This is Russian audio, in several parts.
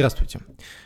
Здравствуйте.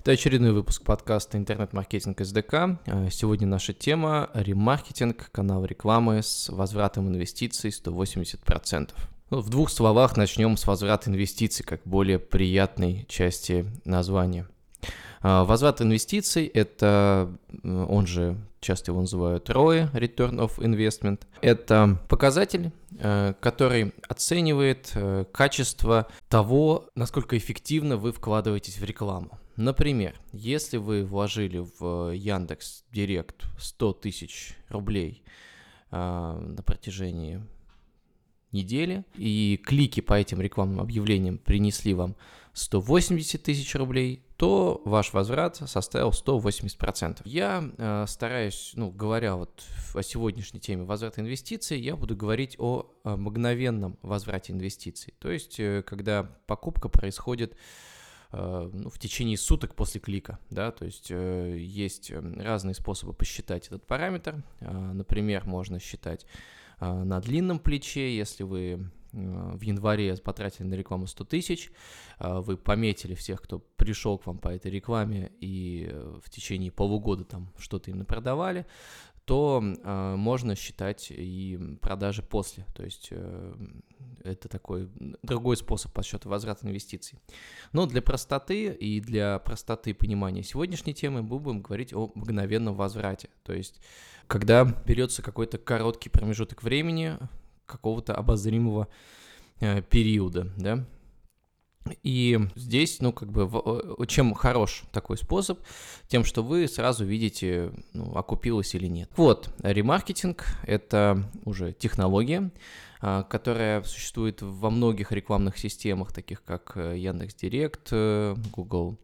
Это очередной выпуск подкаста «Интернет-маркетинг СДК». Э, сегодня наша тема – ремаркетинг, канал рекламы с возвратом инвестиций 180%. Ну, в двух словах начнем с возврата инвестиций, как более приятной части названия. Э, возврат инвестиций – это, он же часто его называют ROI, Return of Investment. Это показатель, который оценивает э, качество того, насколько эффективно вы вкладываетесь в рекламу. Например, если вы вложили в Яндекс Директ 100 тысяч рублей э, на протяжении недели, и клики по этим рекламным объявлениям принесли вам 180 тысяч рублей, то ваш возврат составил 180%. Я э, стараюсь, ну, говоря вот о сегодняшней теме возврата инвестиций, я буду говорить о, о мгновенном возврате инвестиций. То есть, э, когда покупка происходит э, ну, в течение суток после клика, да, то есть э, есть разные способы посчитать этот параметр. Э, например, можно считать э, на длинном плече, если вы в январе потратили на рекламу 100 тысяч, а, вы пометили всех, кто пришел к вам по этой рекламе и э, в течение полугода там что-то им продавали, то э, можно считать и продажи после. То есть э, это такой другой способ подсчета возврата инвестиций. Но для простоты и для простоты понимания сегодняшней темы мы будем говорить о мгновенном возврате. То есть когда берется какой-то короткий промежуток времени, какого-то обозримого э, периода, да. И здесь, ну, как бы, в, чем хорош такой способ? Тем, что вы сразу видите, ну, окупилось или нет. Вот, ремаркетинг — это уже технология, а, которая существует во многих рекламных системах, таких как э, Яндекс.Директ, э, Google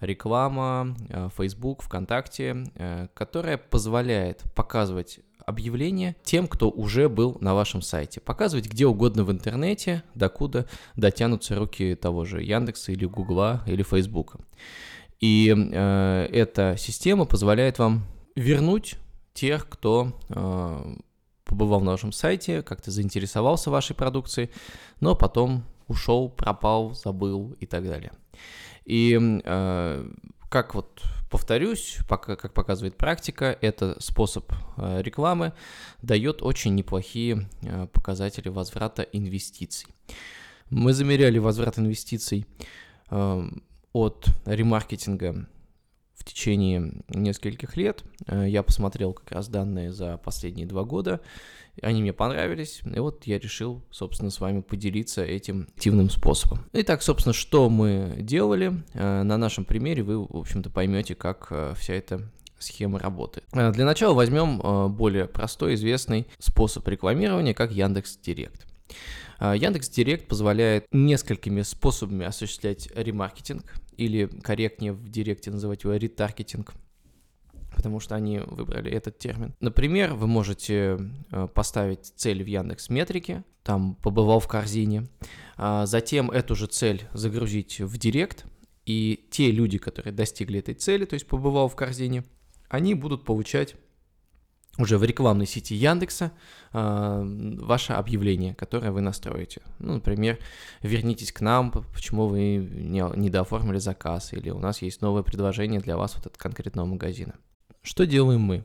реклама, Facebook, ВКонтакте, которая позволяет показывать объявление тем, кто уже был на вашем сайте. Показывать где угодно в интернете, докуда дотянутся руки того же Яндекса или Гугла или Фейсбука. И э, эта система позволяет вам вернуть тех, кто э, побывал на вашем сайте, как-то заинтересовался вашей продукцией, но потом ушел, пропал, забыл и так далее. И э, как вот повторюсь, пока, как показывает практика, это способ э, рекламы дает очень неплохие э, показатели возврата инвестиций. Мы замеряли возврат инвестиций э, от ремаркетинга в течение нескольких лет. Я посмотрел как раз данные за последние два года они мне понравились, и вот я решил, собственно, с вами поделиться этим активным способом. Итак, собственно, что мы делали, э, на нашем примере вы, в общем-то, поймете, как э, вся эта схема работает. Э, для начала возьмем более простой, известный способ рекламирования, как Яндекс Директ. Яндекс Директ позволяет несколькими способами осуществлять ремаркетинг, или корректнее в Директе называть его ретаргетинг потому что они выбрали этот термин. Например, вы можете э, поставить цель в Яндекс Метрике, там побывал в корзине, а затем эту же цель загрузить в Директ, и те люди, которые достигли этой цели, то есть побывал в корзине, они будут получать уже в рекламной сети Яндекса э, ваше объявление, которое вы настроите. Ну, например, вернитесь к нам, почему вы не, не дооформили заказ, или у нас есть новое предложение для вас вот от конкретного магазина. Что делаем мы?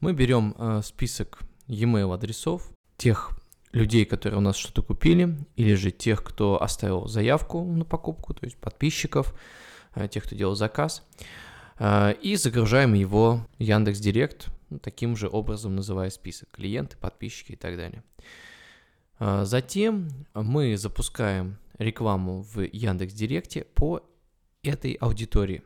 Мы берем э, список e-mail адресов тех людей, которые у нас что-то купили, или же тех, кто оставил заявку на покупку, то есть подписчиков, э, тех, кто делал заказ, э, и загружаем его Яндекс Директ, ну, таким же образом называя список клиенты, подписчики и так далее. Э, затем мы запускаем рекламу в Яндекс Директе по этой аудитории.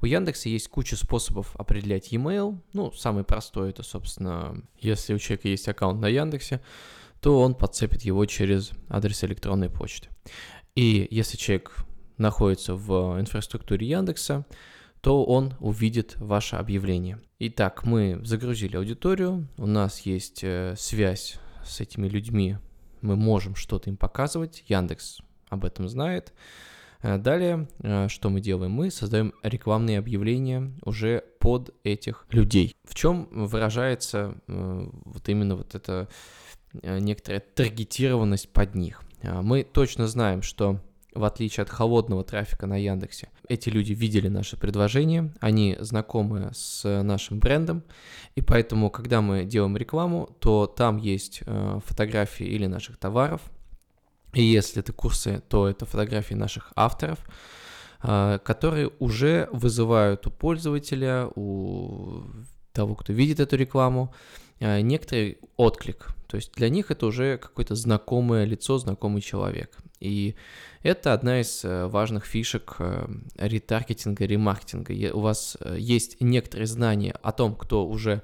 У Яндекса есть куча способов определять e-mail. Ну, самый простой это, собственно, если у человека есть аккаунт на Яндексе, то он подцепит его через адрес электронной почты. И если человек находится в инфраструктуре Яндекса, то он увидит ваше объявление. Итак, мы загрузили аудиторию, у нас есть э, связь с этими людьми, мы можем что-то им показывать, Яндекс об этом знает, Э, далее, э, что мы делаем? Мы создаем рекламные объявления уже под этих людей. В чем выражается вот именно вот эта некоторая таргетированность под них? Мы точно знаем, что в отличие от холодного трафика на Яндексе, эти люди видели наше предложение, они знакомы с нашим брендом, и поэтому, когда мы делаем рекламу, то там есть э, фотографии или наших товаров, и если это курсы, то это фотографии наших авторов, э, которые уже вызывают у пользователя, у того, кто видит эту рекламу, некоторый отклик. То есть для них это уже какое-то знакомое лицо, знакомый человек. И это одна из э, важных фишек э, ретаргетинга, ремаркетинга. У вас есть некоторые знания о том, кто уже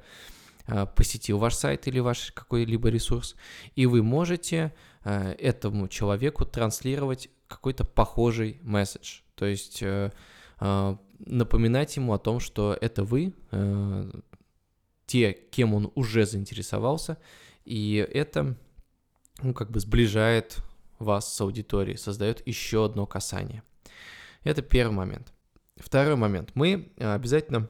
посетил ваш сайт или ваш какой-либо ресурс, и вы можете этому человеку транслировать какой-то похожий месседж. То есть напоминать ему о том, что это вы, те, кем он уже заинтересовался, и это, ну, как бы сближает вас с аудиторией, создает еще одно касание. Это первый момент. Второй момент. Мы э, обязательно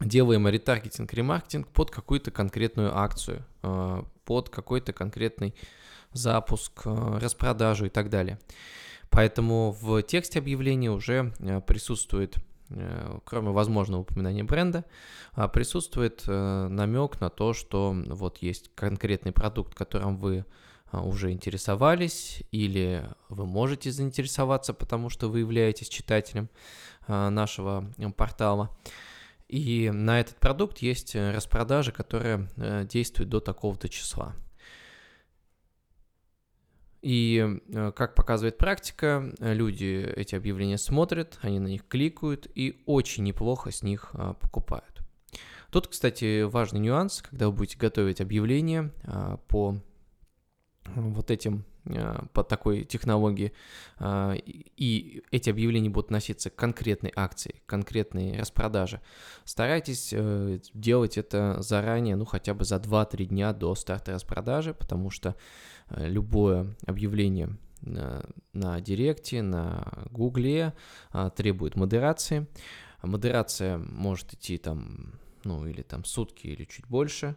делаем ретаргетинг, ремаркетинг под какую-то конкретную акцию, э, под какой-то конкретный запуск, э, распродажу и так далее. Поэтому в тексте объявления уже присутствует кроме возможного упоминания бренда, а, присутствует э, намек на то, что вот есть конкретный продукт, которым вы а, уже интересовались, или вы можете заинтересоваться, потому что вы являетесь читателем а, нашего портала. И на этот продукт есть э, распродажа, которая действует до такого-то числа. И, э, как показывает практика, люди эти объявления смотрят, они на них кликают и очень неплохо с них а, покупают. Тут, кстати, важный нюанс, когда вы будете готовить объявление а, по вот этим а, по такой технологии, и эти объявления будут относиться к конкретной акции, конкретной распродаже, старайтесь э, делать это заранее, ну хотя бы за 2-3 дня до старта распродажи, потому что Э, любое объявление на, на Директе, на Гугле требует модерации. Модерация может идти там, ну, или там сутки, или чуть больше.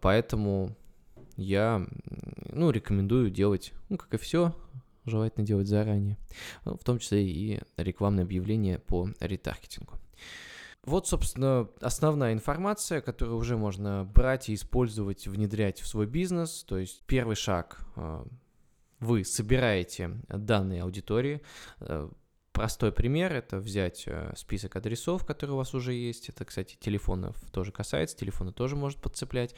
Поэтому я, ну, рекомендую делать, ну, как и все, желательно делать заранее, ну, в том числе и рекламное объявление по ретаргетингу. Вот, собственно, основная информация, которую уже можно брать и использовать, внедрять в свой бизнес. То есть первый шаг э, вы собираете данные аудитории. Э, простой пример – это взять э, список адресов, которые у вас уже есть. Это, кстати, телефонов тоже касается, телефоны тоже может подцеплять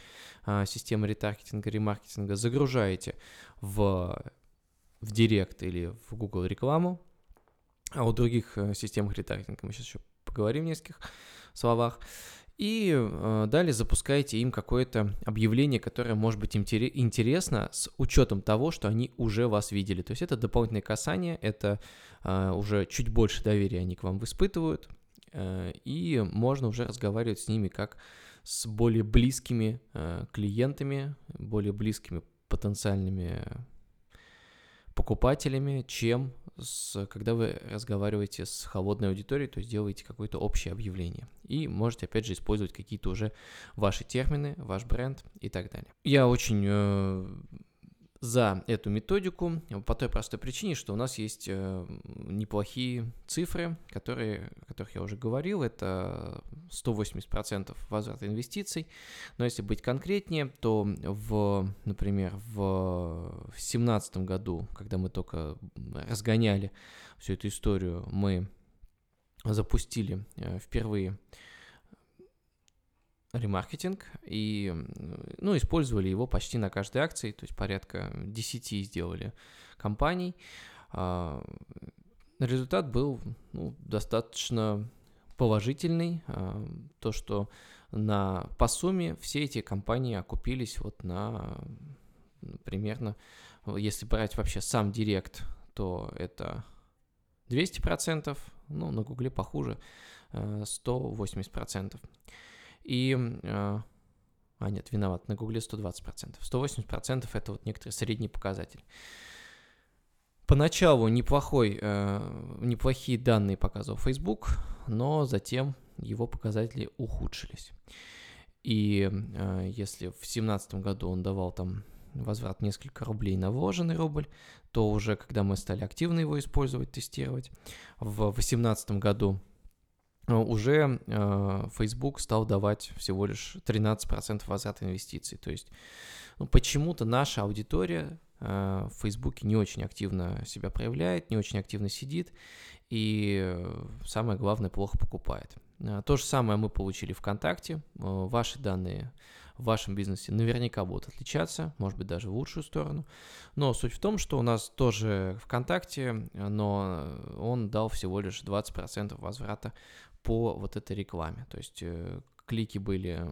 система ретаргетинга, ремаркетинга. Загружаете в, в Директ или в Google рекламу, а у других системах ретаргетинга мы сейчас еще поговорим в нескольких словах. И э, далее запускаете им какое-то объявление, которое может быть интересно с учетом того, что они уже вас видели. То есть это дополнительное касание, это э, уже чуть больше доверия они к вам испытывают, э, и можно уже разговаривать с ними как с более близкими э, клиентами, более близкими потенциальными покупателями, чем с, когда вы разговариваете с холодной аудиторией, то есть делаете какое-то общее объявление. И можете, опять же, использовать какие-то уже ваши термины, ваш бренд и так далее. Я очень э, за эту методику по той простой причине, что у нас есть э, неплохие цифры, которые, о которых я уже говорил, это 180% возврата инвестиций, но если быть конкретнее, то в, например, в 2017 году, когда мы только разгоняли всю эту историю, мы запустили э, впервые ремаркетинг и ну, использовали его почти на каждой акции, то есть порядка 10 сделали компаний. А, результат был ну, достаточно положительный, а, то, что на, по сумме все эти компании окупились вот на примерно, если брать вообще сам директ, то это 200%, ну, на Гугле похуже, 180%. А, и... А, а, нет, виноват, на Гугле 120%. 180% это вот некоторый средний показатель. Поначалу неплохой, э, неплохие данные показывал Facebook, но затем его показатели ухудшились. И э, если в 2017 году он давал там возврат несколько рублей на вложенный рубль, то уже когда мы стали активно его использовать, тестировать, в 2018 году уже э, Facebook стал давать всего лишь 13% возврата инвестиций. То есть ну, почему-то наша аудитория э, в Фейсбуке не очень активно себя проявляет, не очень активно сидит и, самое главное, плохо покупает. То же самое мы получили ВКонтакте. Ваши данные в вашем бизнесе наверняка будут отличаться, может быть, даже в лучшую сторону. Но суть в том, что у нас тоже ВКонтакте, но он дал всего лишь 20% возврата по вот этой рекламе. То есть э, клики были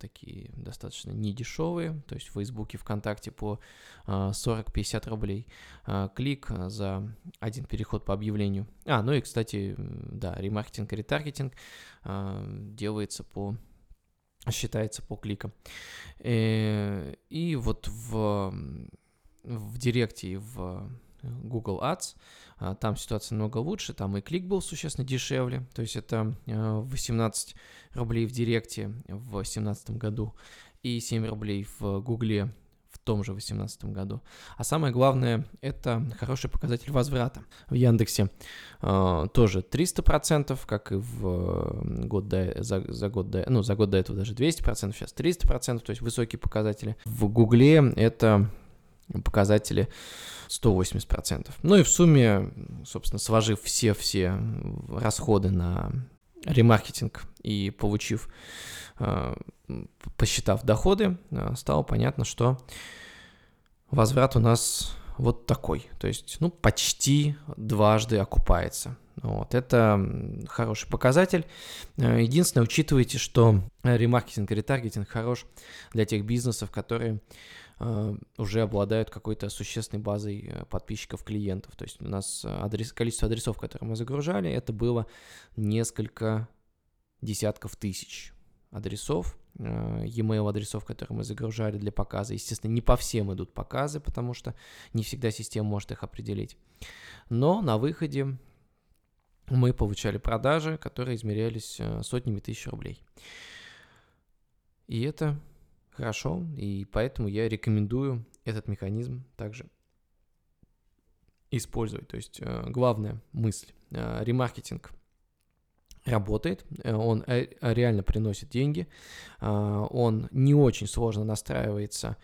такие достаточно недешевые, то есть в Фейсбуке, ВКонтакте по 40-50 а, рублей а, клик за один переход по объявлению. А, ну и, кстати, да, ремаркетинг и ретаргетинг а, делается по считается по кликам. Э, и вот в, в Директе и в Google Ads, а, там ситуация намного лучше, там и клик был существенно дешевле, то есть это 18 а, рублей в Директе в 2017 году и 7 рублей в Гугле в том же 2018 году. А самое главное, это хороший показатель возврата. В Яндексе э, тоже 300%, как и в год до, за, за, год до, ну, за год до этого даже 200%, сейчас 300%, то есть высокие показатели. В Гугле это показатели 180%. Ну и в сумме, собственно, сложив все-все расходы на ремаркетинг и получив, э, посчитав доходы, э, стало понятно, что возврат у нас вот такой, то есть, ну, почти дважды окупается. Вот, это хороший показатель. Э, единственное, учитывайте, что ремаркетинг и ретаргетинг хорош для тех бизнесов, которые Э, уже обладают какой-то существенной базой э, подписчиков клиентов. То есть у нас адрес, количество адресов, которые мы загружали, это было несколько десятков тысяч адресов, e-mail адресов, которые мы загружали для показа. Естественно, не по всем идут показы, потому что не всегда система может их определить. Но на выходе мы получали продажи, которые измерялись сотнями тысяч рублей. И это хорошо, и поэтому я рекомендую этот механизм также использовать. То есть э, главная мысль, э, ремаркетинг работает, э, он реально приносит деньги, он не очень сложно настраивается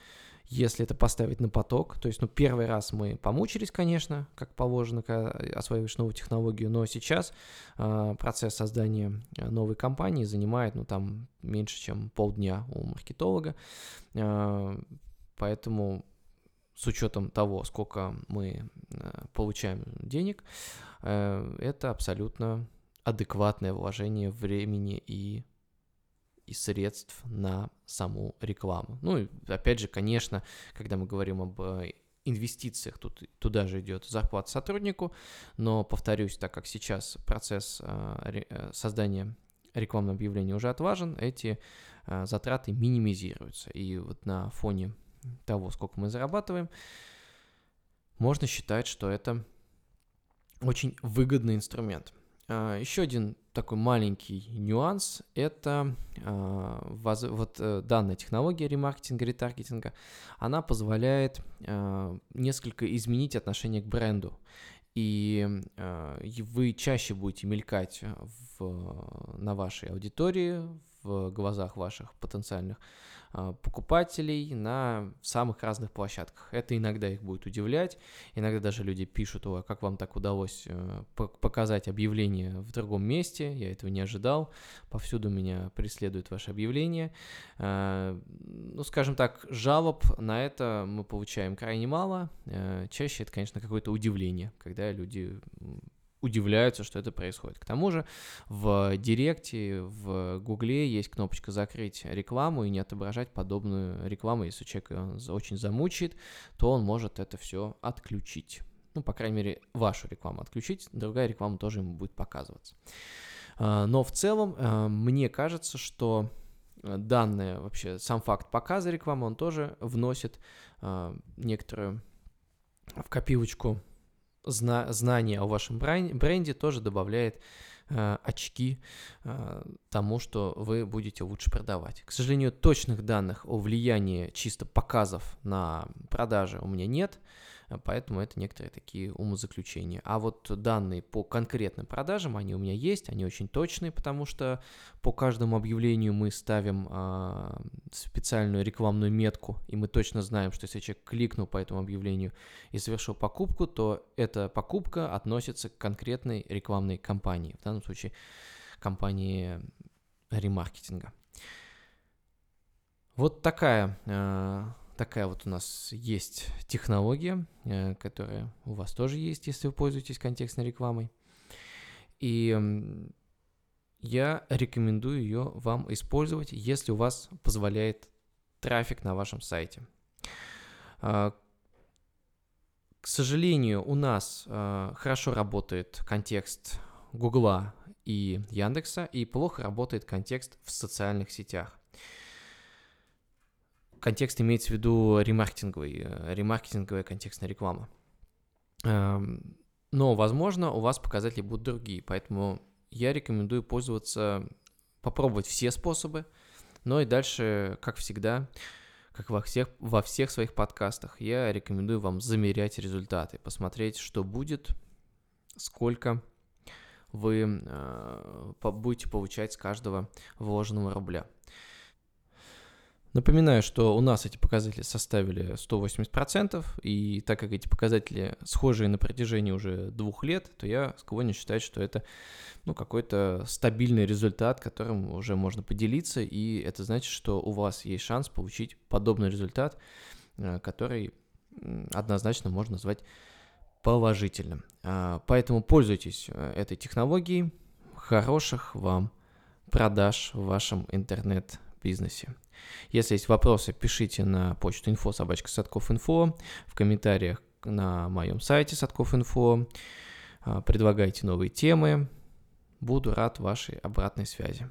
если это поставить на поток. То есть, ну, первый раз мы помучились, конечно, как положено, когда осваиваешь новую технологию, но сейчас э, процесс создания э, новой компании занимает, ну, там, меньше, чем полдня у маркетолога, э, поэтому с учетом того, сколько мы э, получаем денег, э, это абсолютно адекватное вложение времени и и средств на саму рекламу. Ну и опять же, конечно, когда мы говорим об э, инвестициях, тут, туда же идет зарплата сотруднику, но, повторюсь, так как сейчас процесс э, э, создания рекламного объявления уже отважен, эти затраты минимизируются. И вот на фоне того, сколько мы зарабатываем, можно считать, что это очень выгодный инструмент. Еще один такой маленький нюанс – это воз, вот э, данная технология ремаркетинга, ретаргетинга, она позволяет э, несколько изменить отношение к бренду. И вы чаще будете мелькать в, на вашей аудитории, в глазах ваших потенциальных а, покупателей на самых разных площадках. Это иногда их будет удивлять, иногда даже люди пишут, о, как вам так удалось э, показать объявление в другом месте, я этого не ожидал, повсюду меня преследует ваше объявление. А, ну, скажем так, жалоб на это мы получаем крайне мало, э, чаще это, конечно, какое-то удивление, когда люди удивляются, что это происходит. К тому же в Директе, в Гугле есть кнопочка «Закрыть рекламу» и не отображать подобную рекламу. Если человек очень замучает, то он может это все отключить. Ну, по крайней мере, вашу рекламу отключить, другая реклама тоже ему будет показываться. А, но в целом, а, мне кажется, что данное вообще, сам факт показа рекламы, он тоже вносит а, некоторую в копилочку зна знание о вашем бренде тоже добавляет э, очки э, тому, что вы будете лучше продавать. К сожалению, точных данных о влиянии чисто показов на продажи у меня нет, поэтому это некоторые такие умозаключения. А вот данные по конкретным продажам, они у меня есть, они очень точные, потому что по каждому объявлению мы ставим э, специальную рекламную метку, и мы точно знаем, что если человек кликнул по этому объявлению и совершил покупку, то эта покупка относится к конкретной рекламной кампании, в данном случае компании ремаркетинга. Вот такая э, такая вот у нас есть технология, э, которая у вас тоже есть, если вы пользуетесь контекстной рекламой. И я рекомендую ее вам использовать, если у вас позволяет трафик на вашем сайте. А, к сожалению, у нас а, хорошо работает контекст Гугла и Яндекса, и плохо работает контекст в социальных сетях. Контекст имеется в виду ремаркетинговый, э, ремаркетинговая контекстная реклама. Эм, но, возможно, у вас показатели будут другие, поэтому я рекомендую пользоваться, попробовать все способы, но и дальше, как всегда, как во всех, во всех своих подкастах, я рекомендую вам замерять результаты, посмотреть, что будет, сколько вы э, будете получать с каждого вложенного рубля. Напоминаю, что у нас эти показатели составили 180%, и так как эти показатели схожие на протяжении уже двух лет, то я склонен считать, что это ну, какой-то стабильный результат, которым уже можно поделиться, и это значит, что у вас есть шанс получить подобный результат, э, который однозначно можно назвать положительным. А, поэтому пользуйтесь э, этой технологией. Хороших вам продаж в вашем интернет-бизнесе. Если есть вопросы, пишите на почту info собачка садков.инфо, в комментариях на моем сайте садков.инфо, а, предлагайте новые темы. Буду рад вашей обратной связи.